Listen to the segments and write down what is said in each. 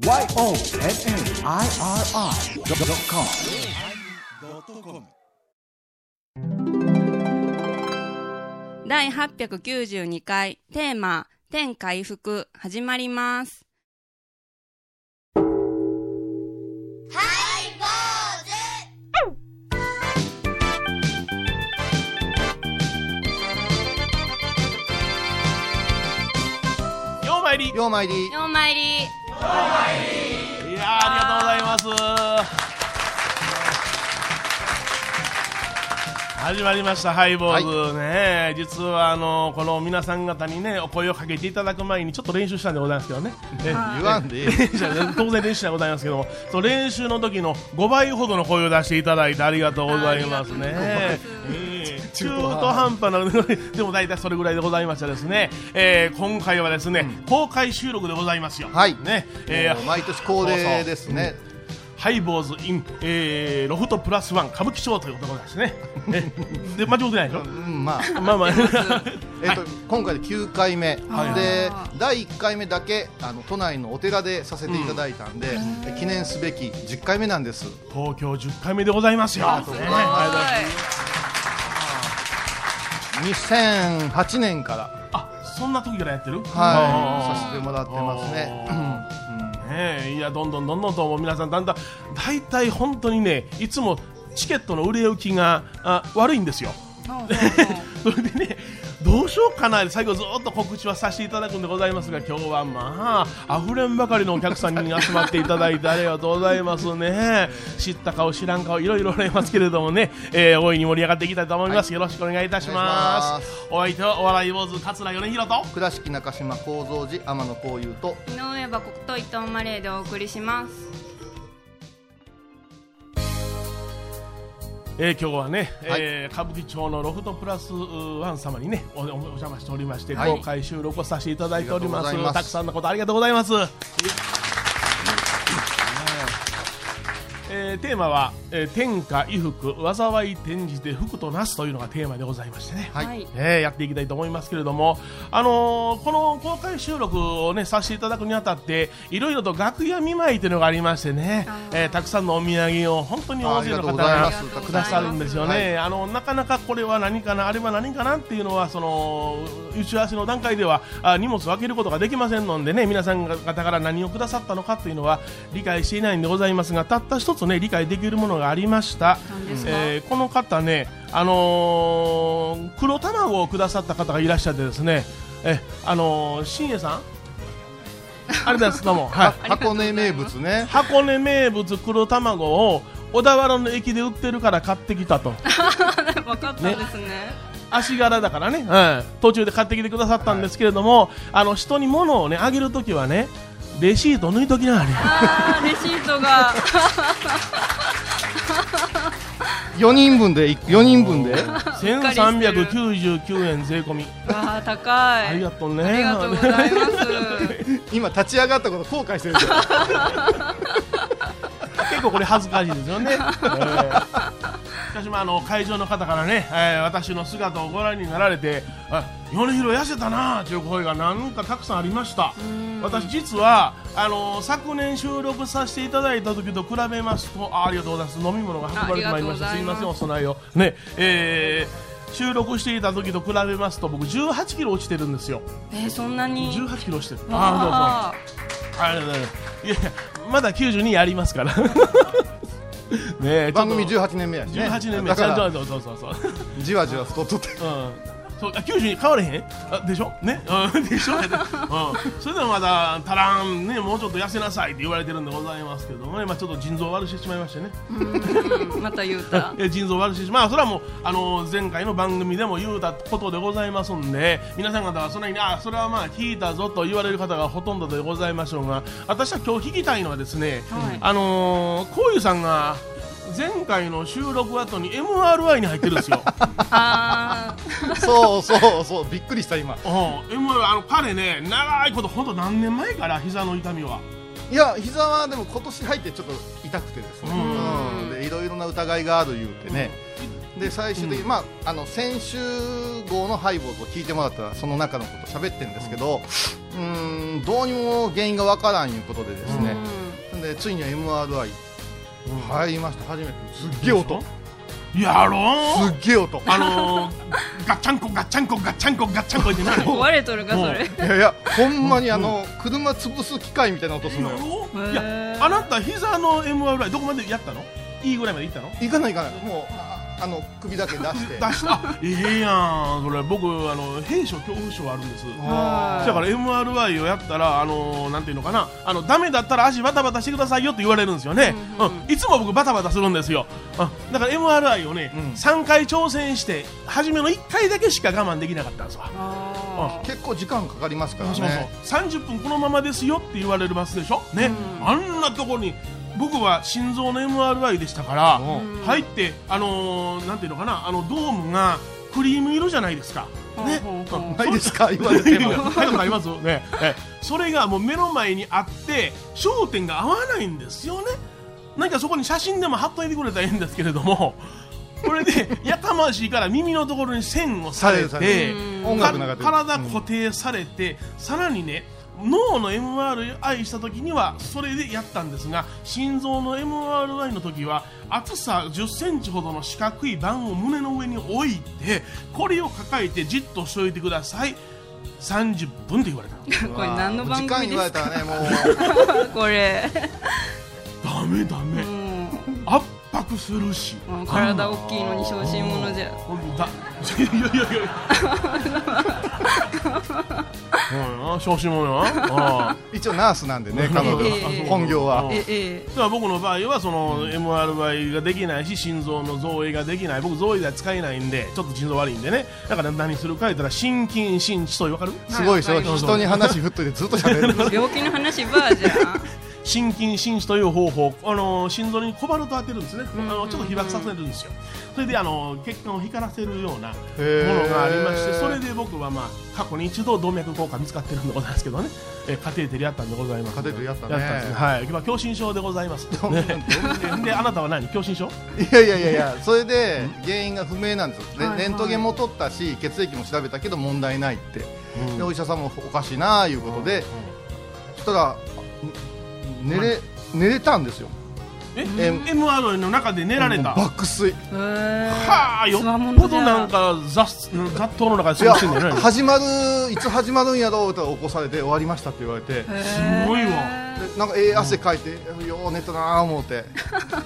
YONNIRI.com 第892回テーマ天回復始まります。ようまいり。ようまいり。ようまいりーありがとうございます。始まりました。ハイボーズ、ね。実はあのこの皆さん方にねお声をかけていただく前にちょっと練習したんでございますけどね。え言わんでええ当然練習でございますけどもその練習の時の5倍ほどの声を出していただいてありがとうございますね。ええ中途半端なでも大体それぐらいでございましてですね、えー今回はですね、公開収録でございますよ。はい。ね。えー毎年恒例ですね。ハイボーズ in、えー、ロフトプラスワン歌舞伎町ということですね。ね。で間違ってないでしょ？うんまあ。まあまあ。えっと今回で9回目。はい。で第1回目だけあの都内のお寺でさせていただいたんでえ記念すべき10回目なんです。東京10回目でございますよ。ねす。ごい2008年から。あ、そんな時からやってる？はい。させてもらってますね。ねえいやどんどんどんどんと皆さんだんだん大体本当にねいつもチケットの売れ行きがあ悪いんですよ。それでね、どうしようかな、最後ずっと告知はさせていただくんでございますが、今日はまあ、溢れんばかりのお客さんに集まっていただいてありがとうございますね。知った顔、知らん顔、いろいろありますけれどもね、えー大いに盛り上がっていきたいと思います。よろしくお願いいたします。お相手はお笑い坊主、桂米宏と。倉敷中島幸三寺天野幸雄と井上箱と伊藤マレーでお送りしますえー今日はね、はい。えー歌舞伎町のロフトプラスワン様にねおおお邪魔しておりまして、はい。公開収録をさせていただいております。たくさんのことありがとうございます、えーテーマは、えー天下衣服災い転じて福となすというのがテーマでございましてね、はい。えーやっていきたいと思いますけれども、あのーこの公開収録を、ね、させていただくにあたっていろいろと楽屋見舞いというのがありましてね、えーたくさんのお土産を本当に大勢の方がくださるんですよね、はあのなかなかこれは何かなあれは何かなっていうのはその打ち合わせの段階ではあ荷物を開けることができませんのでね皆さん方から何をくださったのかというのは理解していないんでございますがたった一つね理解できるものがありました。えーこの方ね、あのー黒卵をくださった方がいらっしゃってですね、えあのー、新栄さん？あれですどうも、はい、箱根名物ね。箱根名物黒卵を小田原の駅で売ってるから買ってきたと。分かったんですね。足柄だからね、はい、途中で買ってきてくださったんですけれども、あの人に物をねあげるときはねレシート抜いときなはれ。あーレシートが。4人分で4人分で？1399円税込み。わあ高い。ありがとうね。ありがとうございます。今立ち上がったこと後悔してる 結構これ恥ずかしいですよね。えー。しかしまああの会場の方からね、えー私の姿をご覧になられて、あ米広痩せたなあという声がなんかたくさんありました。私実はあの昨年収録させていただいた時と比べますと、あありがとうございます。飲み物が運ばれてまいりました。すすいませんお供えをね、えー収録していた時と比べますと僕18キロ落ちてるんですよ。えー、そんなに？18キロ落ちてる。わああ、そうそう。あいやいやまだ92ありますから。ね番組18年目やしね。18年目。だからそうそうそうそうそう。じわじわ太っとって。うんそうあ92変われへん？あでしょ？ね、うん、でしょ、うん、それでもまだ足らんねもうちょっと痩せなさいって言われてるんでございますけどもね、まあ、ちょっと腎臓悪してしまいましてね。うん。また言うた。え腎臓悪してしまう。まあそれはもうあの前回の番組でも言うたことでございますんで皆さん方はそんなにあそれはまあ聞いたぞと言われる方がほとんどでございましょうが私は今日聞きたいのはですね、はい。あのー、こういうさんが前回の収録後に MRI に入ってるんですよ。あそうそうそうびっくりした今。うん、MRI あの彼ね長いこと本当何年前から膝の痛みは。いや膝はでも今年入ってちょっと痛くてですね。うん。うん。でいろいろな疑いがある言うてね。で最終的に、うまああの先週号のハイボーズを聞いてもらったらその中のこと喋ってるんですけどうーんどうにも原因がわからんいうことでですね。うん。でついには MRI 入りました。初めて。すっげえ音。やろすっげえ音。あのー、ガッチャンコガッチャンコガッチャンコガッチャンコってなる。壊れとるかそれ。いやいやほんまにあの車潰す機械みたいな音するのよ。いやあなた膝の MRI どこまでやったの？いいぐらいまで行ったの？行かない行かない。もうああの首だけ出して。出した。ええやんそれ。僕あの兵所恐怖症あるんです。あだから MRI をやったらあのなんていうのかな。あのダメだったら足バタバタしてくださいよって言われるんですよね、うんうんいつも僕バタバタするんですよ、うん。だから MRI をね、うん。3回挑戦して初めの1回だけしか我慢できなかったんですわ。あ結構時間かかりますからそうねそう。30分このままですよって言われますでしょ、ね。うん。あんなところに僕は心臓の MRI でしたから、うん。入って、あのーなんていうのかなあのドームがクリーム色じゃないですか、ね。ないですか？言われてもはいありますね。えそれがもう目の前にあって焦点が合わないんですよね。何かそこに写真でも貼っといてくれたらいいんですけれども これでやかましいから耳のところに線をされて体固定されて、さらにね脳の MRI した時にはそれでやったんですが心臓の MRI の時は厚さ1 0センチほどの四角い板を胸の上に置いてこれを抱えてじっとしておいてください。30分って言われた これ何の番組時間言われですかたらねもう。これ。ダメダメ。うん。圧迫するし。うん体大きいのに小心者じゃ。ほんだいやいやいやいやうん小心者よああ一応ナースなんでね彼女ええは本業は僕の場合はその MRI ができないし心臓の造影ができない僕造影が使えないんでちょっと心臓悪いんでねだから何するか言ったら心筋心地と分かるすごいでしょ人に話振っといてずっと喋る病気の話バーじゃん心筋心地という方法、あの心臓にコバルト当てるんですね、うんあのちょっと被爆させるんですよ、それであの血管を光らせるようなものがありまして、それで僕は、まあ、過去に一度動脈硬化見つかってるんでございますけどね、えカテーテルやったんでございます。カテーテルやったね。んですはい、今、狭心症でございます。で、あなたは何、狭心症？いやいやいやいやそれで原因が不明なんですよ。レントゲンも取ったし血液も調べたけど問題ないって。うん。でお医者さんもおかしいなあいうことで。そしたらあ寝れ寝れたんですよ。え、え MRI の中で寝られた？爆睡。はあ、よっぽどなんか雑雑踏の中でいや過ごしてんだよね。始まるいつ始まるんやろうと起こされて終わりましたって言われて。ですごいわ。なんかええ汗かいてよう寝たなあ思って。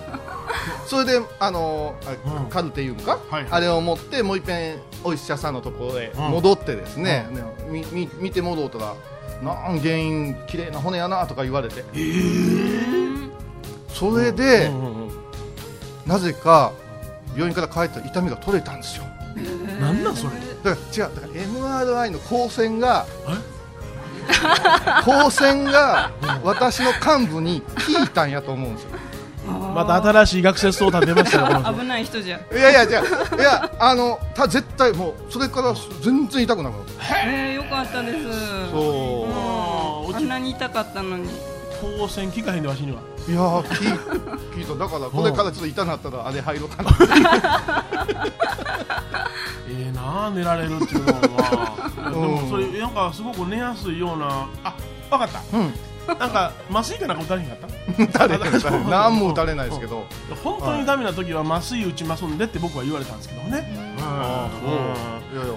それであのあうん。カルテいうんか、はいはい。あれを持ってもう一遍お医者さんのところへ戻ってですね、ねみみ見て戻ったらなん原因綺麗な骨やなとか言われて。えー。それで、うんうんうんなぜか病院から帰ったら痛みが取れたんですよ。なんなんそれ。だから違うだから MRI の光線が 光線が私の幹部に効いたんやと思うんですよ。また新しい学説を立てましたよ、危ない人じゃん。いやいやじゃあいやあのた絶対もうそれから全然痛くなくなっえー、よかったです。たそうんあんなに痛かったのに当選機械でわしには。ういやー聞い 聞いただからこれからちょっと痛なったらあれ入ろうかな ええなあ寝られるっていうのは。でうんもそれなんかすごく寝やすいような。あ、わかった。うんなんか麻酔かなんか打たれへんかった？打たれへん打たれへん何も打たれないですけど本当にダメな時は麻酔打ちますんでって僕は言われたんですけどね。あうんそういやいや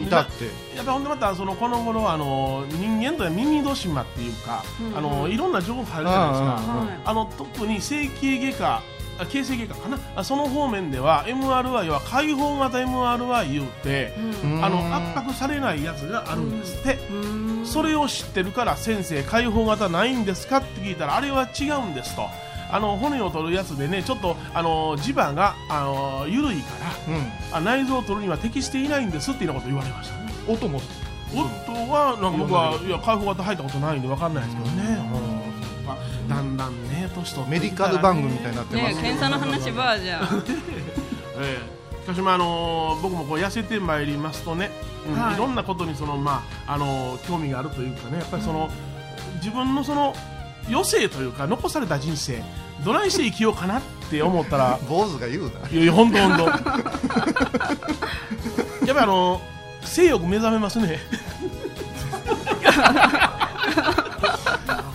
痛って。やっぱほんでまたそのこの頃あの人間とは耳戸島っていうか、うん。あのいろんな情報入るじゃないですか。はい。あの特に整形外科あ形成外科かな？あその方面では MRI は開放型 MRI 言うて、うん。あのうん圧迫されないやつがあるんですって、うん。それを知ってるから先生開放型ないんですか？って聞いたらあれは違うんですとあの骨を取るやつでねちょっとあの磁場があの緩いからうん。あ内臓を取るには適していないんですっていうようなこと言われましたね。音も夫はなんか僕はいや開放型入ったことないんで分かんないですけどね、うん。そうかだんだんね年取ってメディカル番組みたいになってますね。検査の話バーじゃん。ええ。しかしまああの僕もこう痩せてまいりますとね、うんはい。い、ろんなことにそのまああの興味があるというかねやっぱりその、自分のその余生というか残された人生どないして生きようかなって思ったら 坊主が言うな。いやいや本当本当やっぱりあの性欲目覚めますね。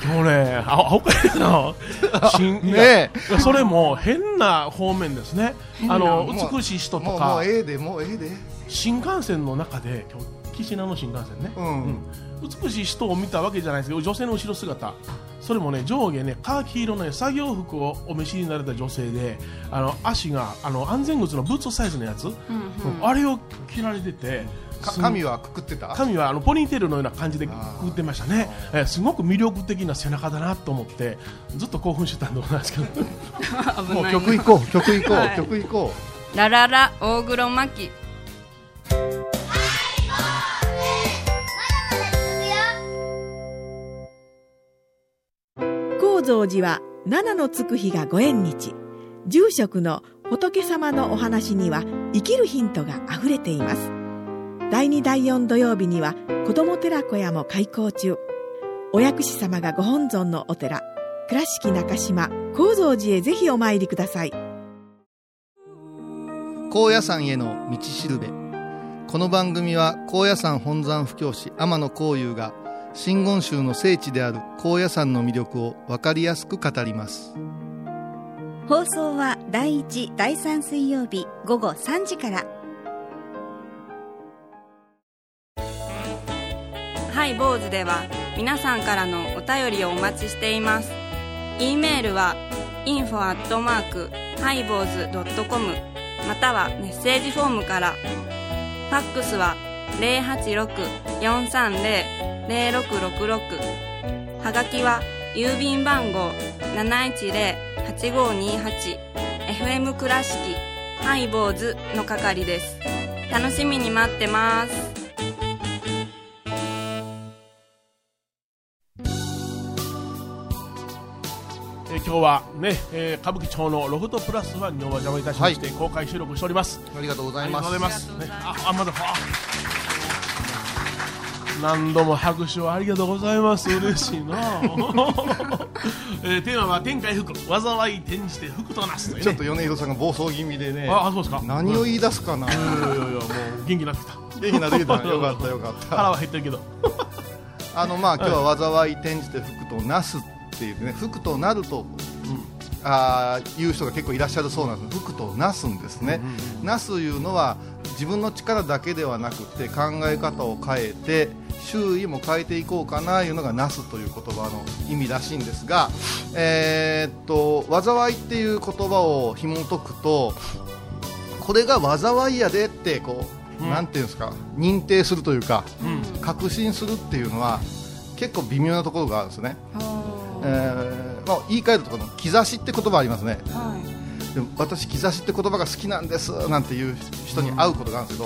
もうねあ青かいなねいやそれも変な方面ですね。あの美しい人とか。うええでもうええで。新幹線の中で今日岸名の新幹線ね、うん。美しい人を見たわけじゃないですけど女性の後ろ姿それもね上下ねカーキ色の、ね、作業服をお召しになれた女性であの足があの安全靴のブーツサイズのやつ、うんあれを着られてて髪はくくってた？髪はあのポニーテールのような感じでくくってましたね、えーすごく魅力的な背中だなと思ってずっと興奮してたんでございますけど。もう曲行こう曲行こう、はい。曲行こラララ大黒摩季蔵寺は七のつく日がご縁日。住職の仏様のお話には生きるヒントがあふれています。第2第4土曜日には子ども寺小屋も開校中。お薬師様がご本尊のお寺倉敷中島・高蔵寺へぜひお参りください。高野山への道しるべ。この番組は高野山本山布教師天野幸雄が真言宗の聖地である高野山の魅力を分かりやすく語ります。放送は第1第3水曜日午後3時から。ハイボーズでは皆さんからのお便りをお待ちしています。e メールは info アットマークハイボーズドットコムまたはメッセージフォームから。ファックスは086-430-0666はがきは郵便番号 710-8528FM 倉敷ハイボーズの係です。楽しみに待ってます。えー今日はね、えー歌舞伎町のロフトプラスワンにお邪魔いたしまして、公開収録しております。ありがとうございありがとうますございます。ね、あ、あ、まだ、あ何度も拍手をありがとうございます。嬉しいな。えーテーマは天海福、災い転じて福となすねちょっと米広さんが暴走気味でねあ、あそうですか。何を言い出すかな、いやいやいや、もう元気になってきた。元気になってきた よかったよかっ腹たは減ってるけど。あのまあ今日は災い転じて福となすっていうね福となると、あーいう人が結構いらっしゃるそうなんです福となすんですね、なすいうのは自分の力だけではなくて考え方を変えて周囲も変えていこうかないうのがなすという言葉の意味らしいんですが、えーっと災いっていう言葉を紐解くとこれが災いやでってこう、うん。なんていうんですか認定するというかうん。確信するっていうのは結構微妙なところがあるんですね、えーまあ、言い換えるとこの兆しって言葉ありますね。はいでも私兆しって言葉が好きなんですなんていう人に会うことがあるんです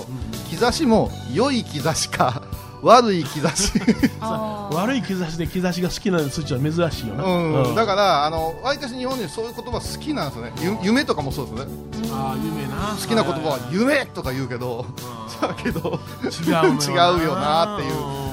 けど、兆しも良い兆しか 悪い兆し、悪い兆しで兆しが好きな数値は珍しいよな。うん、だかからあの割かし日本人そういう言葉好きなんですよね。ゆ夢とかもそうですよね。ら、あー、有名な。好きな言葉は夢とか言うけど だけど違うのよな。違うよなっていううんそういう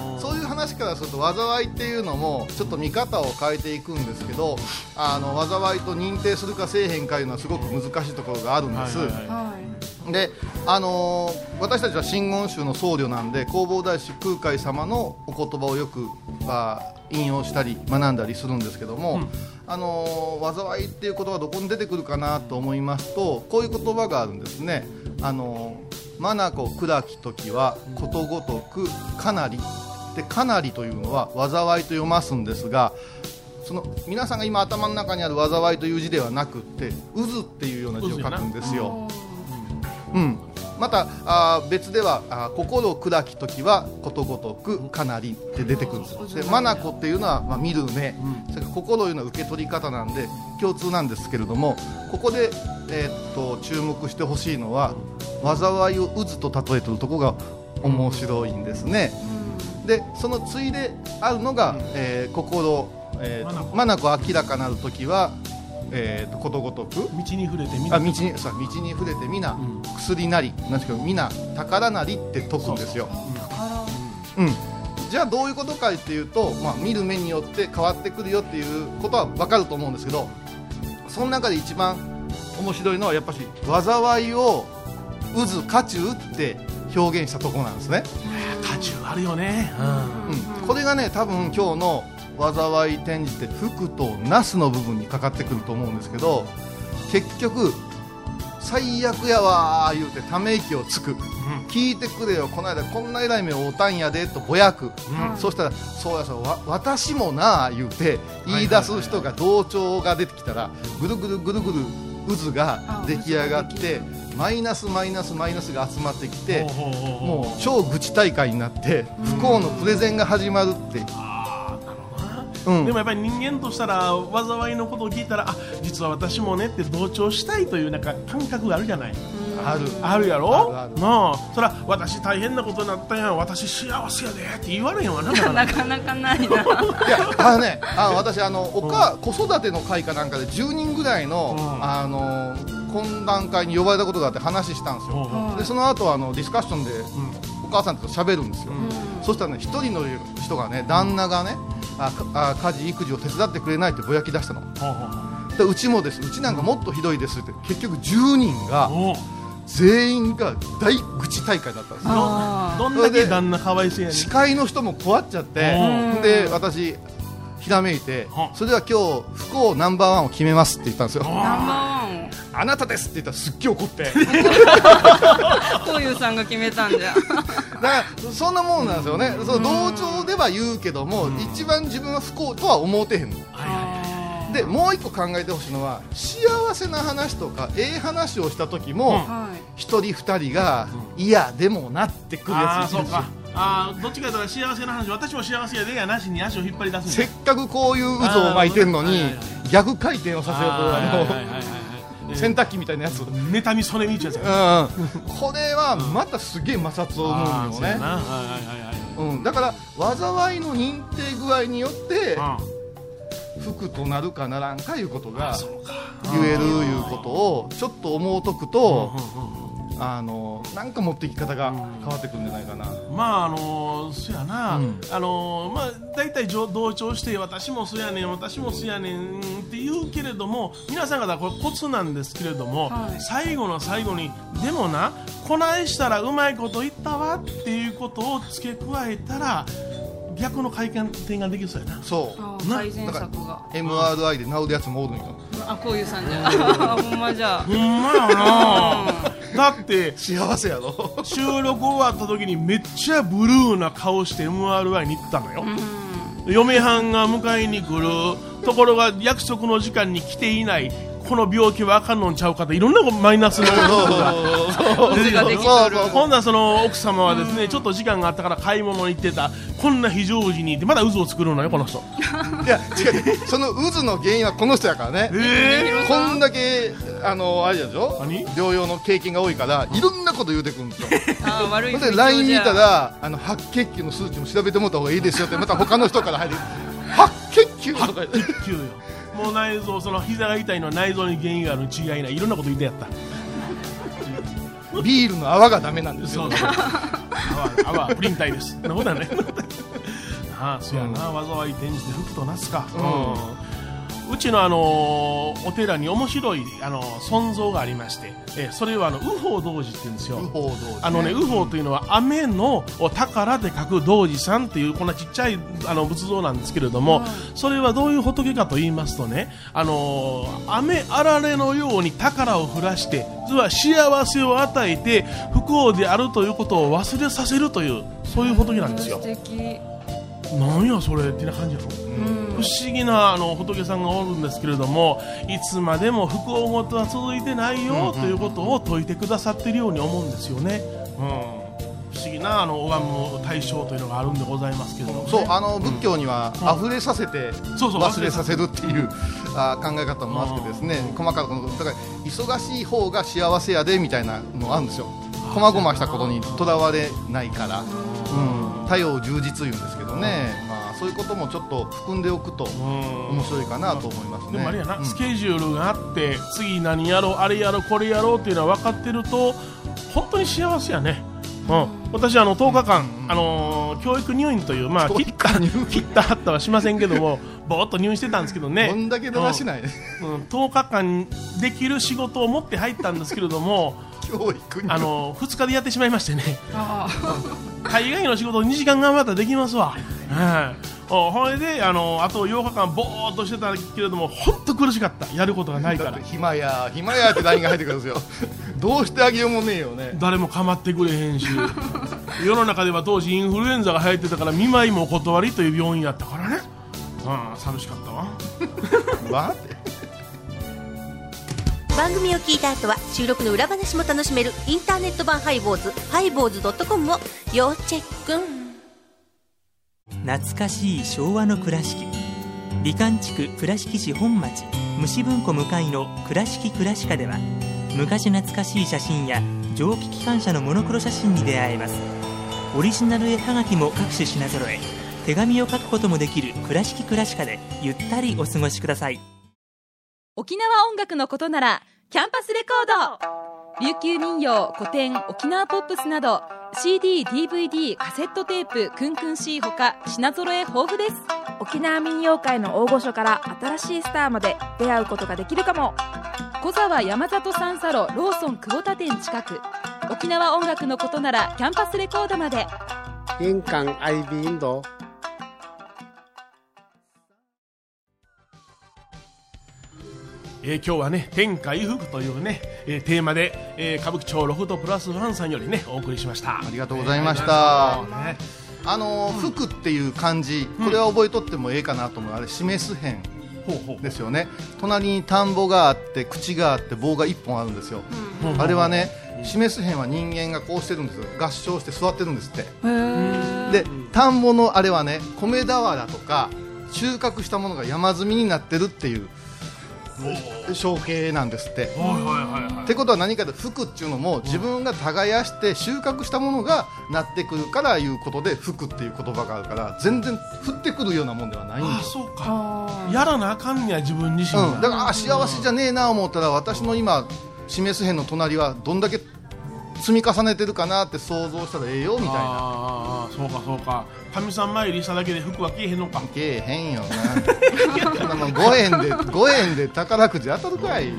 話からすると災いっていうのもちょっと見方を変えていくんですけどあの災いと認定するかせえへんかいうのはすごく難しいところがあるんです、はい。はい。はいはいで、あのー私たちは真言宗の僧侶なんで弘法大師空海様のお言葉をよく、まあ、引用したり学んだりするんですけども、うん。あのー災いっていう言葉がどこに出てくるかなと思いますとこういう言葉があるんですね「あのー、眼暗き時はことごとくかなり」で「かなり」というのは災いと読ますんですがその皆さんが今頭の中にある災いという字ではなくって「渦」っていうような字を書くんですよ。うん、またあー別ではあー心砕き時はことごとくかなりって出てくるんですで眼っていうのは、まあ、見る目、それから心いうのは受け取り方なんで共通なんですけれどもここで、えーっと注目してほしいのは災いを渦と例えてるところが面白いんですねでその次いであるのが、えー心、えー、眼明らかなる時は、えーっとことごとく。道に触れてみあ道にさ道に触れて皆、ん。薬なり。なんですけど皆宝なりって解くんですよ。うん。じゃあどういうことかっていうと、まあ、見る目によって変わってくるよっていうことは分かると思うんですけどその中で一番面白いのはやっぱし災いを渦渦中って表現したところなんですね、渦中あるよね。うん、これがね多分今日の災い転じて服とナスの部分にかかってくると思うんですけど結局最悪やわー言うてため息をつく、聞いてくれよ。この間こんな偉い目を負たんやでとぼやく、そしたらそうやそうわ私もなー言うて言い出す人が同調が出てきたらぐるぐるぐるぐる渦が出来上がってマイナスマイナスマイナスが集まってきてもう超愚痴大会になって不幸のプレゼンが始まるって、うん。でもやっぱり人間としたら災いのことを聞いたらあ実は私もねって同調したいというなんか感覚があるじゃない。ある。あるやろ？あなあ。そら私大変なことになったんや私幸せやでって言われへんわな なかなかないな。いやあのねあの私あのおか、子育ての会かなんかで10人ぐらいの、うん。あの懇談会に呼ばれたことがあって話したんですよ、ほうほうでその後あのディスカッションでお母さんと喋るんですよ、うん。そしたらね一人の人がね旦那がねあかあ家事育児を手伝ってくれないってぼやき出したの。でうちもです。うちなんかもっとひどいですって結局10人が全員が大愚痴大会だったんですよ。どんだけ旦那かわいそうやねん。司会の人も怖っちゃってうん。で私ひらめいてはそれでは今日不幸ナンバーワンを決めますって言ったんですよ。ナンバーワンを。あなたですって言ったらすっげえ怒って。こういうさんが決めたんじゃ。だからそんなもんなんですよね。その同調では言うけども一番自分は不幸とは思うてへんの。あでもう一個考えてほしいのは幸せな話とかええ話をした時もうん。人二人がいやでもなってくるあやついるんですよあどっちかというと幸せな話私も幸せやでやなしに足を引っ張り出すんせっかくこういう渦を巻いてんのに逆回転をさせようとあはいの洗濯機みたいなやつ妬みそねみっちゅうやつや。うん、これはまたすげえ摩擦を生むよね。そうん、だから災いの認定具合によってあ服となるかならんかいうことが言えるいうことをちょっと思うとくとあのなんか持っていき方が変わってくるんじゃないかな。まああのそやな、うん。あのまあ大体同同調して私もそやねん私もそやねんって言うけれども皆さん方これコツなんですけれども、はい。最後の最後にでもなこないしたらうまいこと言ったわっていうことを付け加えたら逆の回転ができそうやな。そう。改善策が。MRI で治るやつもおるんよあこういうさんじゃ ほんまじゃ。ほんまやな。だって幸せやろ。収録終わった時にめっちゃブルーな顔して MRI に行ったのよ、嫁はんが迎えに来る。ところが約束の時間に来ていないこの病気はあかんのんちゃうかっていろんなマイナスのことが出てそうそうほんならその奥様はですね、ちょっと時間があったから買い物に行ってた。こんな非常時にってまだ渦を作るのよこの人。いや違う。その渦の原因はこの人やからね。えこんだけあのあれでしょ？何？療養の経験が多いからいろんなこと言うてくるんですよ。悪いで LINE 見たらあの白血球の数値も調べてもらった方がいいですよってまた他の人から入る。白血球とか言ってもう内臓その膝が痛いのは内臓に原因があるに違いない。いろんなこと言ってやった。ビールの泡がダメなんですよ。泡泡プリン体です。なこと ああそうやな、災い転じて福となすか、うんうちの、あのーお寺に面白い、あのー尊像がありまして、えーそれはあの右法童子って言うんですよ。不法道あのね、右法というのは雨の宝で書く童子さんっていうこんなちっちゃいあの仏像なんですけれども、それはどういう仏かと言いますとね、あのー雨あられのように宝を降らして、実は幸せを与えて不幸であるということを忘れさせるというそういう仏なんですよ。なんやそれってな感じやろ。不思議なあの仏さんがおるんですけれどもいつまでも不幸事は続いてないよということを説いてくださっているように思うんですよね、うん、不思議なあの拝む対象というのがあるんでございますけれども、ね、そうあの仏教には溢れさせて忘れさせるっていうあ考え方もあってですね細かなことだから忙しい方が幸せやでみたいなのあるんですよ。細々したことにとらわれないから、うん、多様充実言うんですけどね、まあ、そういうこともちょっと含んでおくとうん。面白いかなと思いますね。でもあれやな、うん。スケジュールがあって次何やろうあれやろうこれやろうっていうのは分かってると本当に幸せやね、うん、私あの10日間、あのー教育入院というまあ切った切ったはったはしませんけども ぼーっと入院してたんですけどね。どんだけだらしない、うん、10日間できる仕事を持って入ったんですけれども 教育に。あの2日でやってしまいましてね。あ大概の仕事を2時間頑張ったらできますわはい。おほいであのあと8日間ぼーっとしてたけれども本当苦しかった。やることがないから。だって暇や暇やって LINE が入ってくるんですよ。どうしてあげようもねえよね。誰も構ってくれへんし。世の中では当時インフルエンザが流行ってたから見舞いもお断りという病院やったからね。うん寂しかったわ。わって。番組を聞いた後は収録の裏話も楽しめるインターネット版ハイボーズハイボーズドットコムを要チェック懐かしい昭和の倉敷。美観地区倉敷市本町虫文庫向かいの「倉敷倉歯科」では昔懐かしい写真や蒸気機関車のモノクロ写真に出会えます。オリジナル絵はがきも各種品揃え手紙を書くこともできる「倉敷倉歯科」でゆったりお過ごしください。沖縄音楽のことならキャンパスレコード。琉球民謡古典沖縄ポップスなど CD、DVD、カセットテープ、クンクン C ほか品揃え豊富です。沖縄民謡界の大御所から新しいスターまで出会うことができるかも。小沢山里三佐路ローソン久保田店近く。沖縄音楽のことならキャンパスレコードまで。印港 IB 印度えー今日はね天下衣服というね、えーテーマで、えー歌舞伎町ロフトプラスワンさんよりねお送りしました。ありがとうございました。ね。あのー服っていう漢字これは覚えとってもええかなと思う。あれ示す辺ですよね。隣に田んぼがあって口があって棒が1本あるんですよ、あれはね示す辺は人間がこうしてるんですよ。合掌して座ってるんですって。で田んぼのあれはね米俵とか収穫したものが山積みになってるっていう象形なんですって。はいはいはいはい。ってことは何かと服っていうのも自分が耕して収穫したものがなってくるからいうことで服っていう言葉があるから全然降ってくるようなもんではないんあです。そうか。やらなあかんねや自分自身が、うん、だからあ幸せじゃねえな思ったら私の今示す辺の隣はどんだけ積み重ねてるかなって想像したらええよみたいな。ああそうかそうか。かみさん参りしただけで服は着えへんのか。けえへんよな。もん5円で5円で宝くじ当たるかい。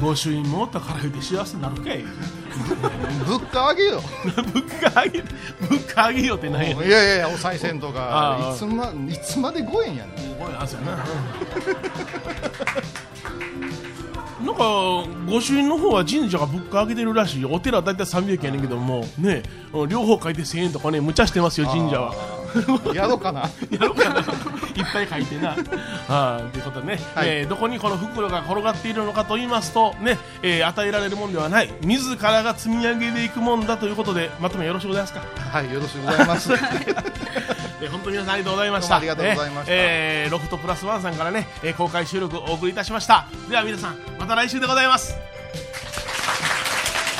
御朱印もおったから言うて幸せになるかい。物価上げよ。物価上げ物価上げよってないや。いやいやいやお賽銭とああかいつまいつまで5円やねん。すごい汗やな御朱印の方は神社が物価上げてるらしいよ。お寺は大体300円やねんけども。ねうん両方書いて1000円とかね無茶してますよ神社は。やろうかな。やろうかな。いっぱい書いてな。はい。ということでね、はい。えーどこにこの袋が転がっているのかと言いますとね、えー与えられるもんではない。自らが積み上げていくもんだということでまとめよろしくございますか。はいよろしくございますえー本当に皆さんありがとうございました。ありがとうございました。ねえーロフトプラスワンさんからね、えー公開収録をお送りいたしました。では皆さん、また来週でございます。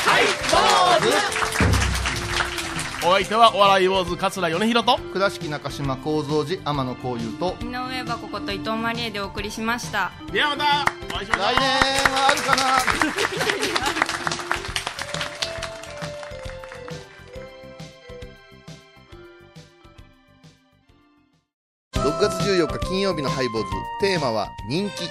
はい、お相手はお笑い坊主桂米宏と。倉敷中島幸三寺天野幸雄と。井上箱こと伊藤マリエでお送りしました。ではまたお会いしましょう。来年はあるかな6月14日金曜日のハイボーズ。テーマは人気。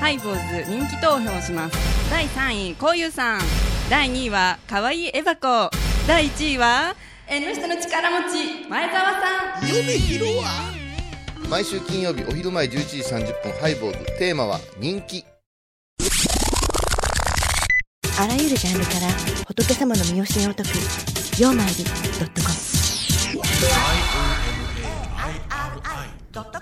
ハイボーズ人気投票します。第3位こうゆうさん。第2位はかわいいエバコ第1位は縁の下の力持ち前澤さん。夢広は毎週金曜日お昼前11時30分ハイボーズ。テーマは人気。あらゆるジャンルから仏様の身教えを解く「曜マイルドットコム」Doctor